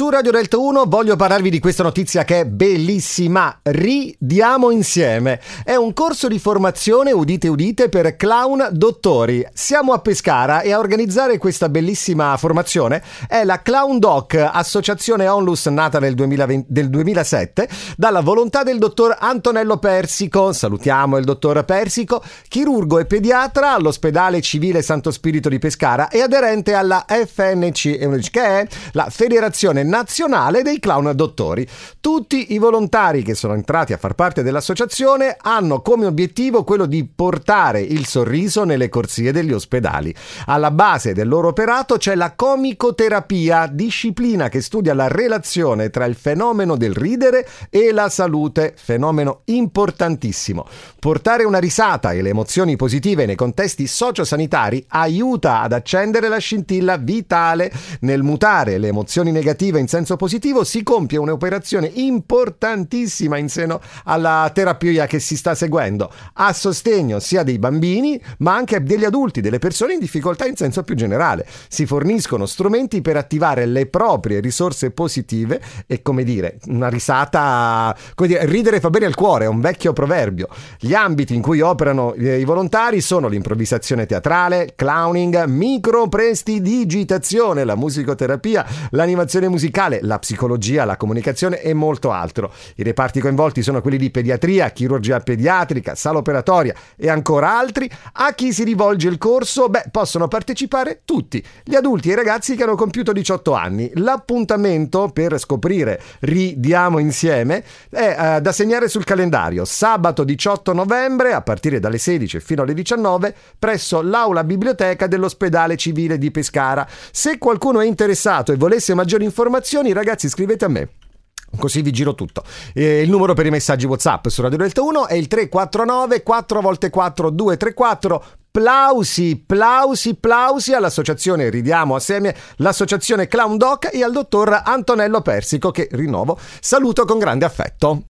su Radio Delta 1 voglio parlarvi di questa notizia che è bellissima. Ridiamo insieme. È un corso di formazione, udite udite, per clown dottori. Siamo a Pescara e a organizzare questa bellissima formazione è la Clown Doc, associazione Onlus nata nel 2020, del 2007, dalla volontà del dottor Antonello Persico. Salutiamo il dottor Persico, chirurgo e pediatra all'ospedale civile Santo Spirito di Pescara e aderente alla FNC, che è la Federazione Nazionale dei Clown Dottori. Tutti i volontari che sono entrati a far parte dell'associazione hanno come obiettivo quello di portare il sorriso nelle corsie degli ospedali. Alla base del loro operato c'è la comicoterapia, disciplina che studia la relazione tra il fenomeno del ridere e la salute, fenomeno importantissimo. Portare una risata e le emozioni positive nei contesti sociosanitari aiuta ad accendere la scintilla vitale nel mutare le emozioni negative in senso positivo, si compie un'operazione importantissima in seno alla terapia che si sta seguendo, a sostegno sia dei bambini ma anche degli adulti, delle persone in difficoltà in senso più generale. Si forniscono strumenti per attivare le proprie risorse positive e come dire, una risata, come dire, ridere fa bene al cuore, è un vecchio proverbio. Gli ambiti in cui operano eh, i volontari sono l'improvvisazione teatrale, clowning, microprestidigitazione, la musicoterapia, l'animazione musicale, la psicologia, la comunicazione e molto altro. I reparti coinvolti sono quelli di pediatria, chirurgia pediatrica, sala operatoria e ancora altri. A chi si rivolge il corso? Beh, possono partecipare tutti, gli adulti e i ragazzi che hanno compiuto 18 anni. L'appuntamento per scoprire Ridiamo insieme è eh, da segnare sul calendario sabato 18 novembre a partire dalle 16 fino alle 19 presso l'aula biblioteca dell'ospedale civile di Pescara. Se qualcuno è interessato e volesse maggiori informazioni, ragazzi, scrivete a me. Così vi giro tutto. Eh, il numero per i messaggi WhatsApp su Radio Delta 1 è il 349 4 x 4 234 Plausi, plausi, plausi all'associazione Ridiamo Assieme, l'associazione Clown Doc e al dottor Antonello Persico che rinnovo saluto con grande affetto.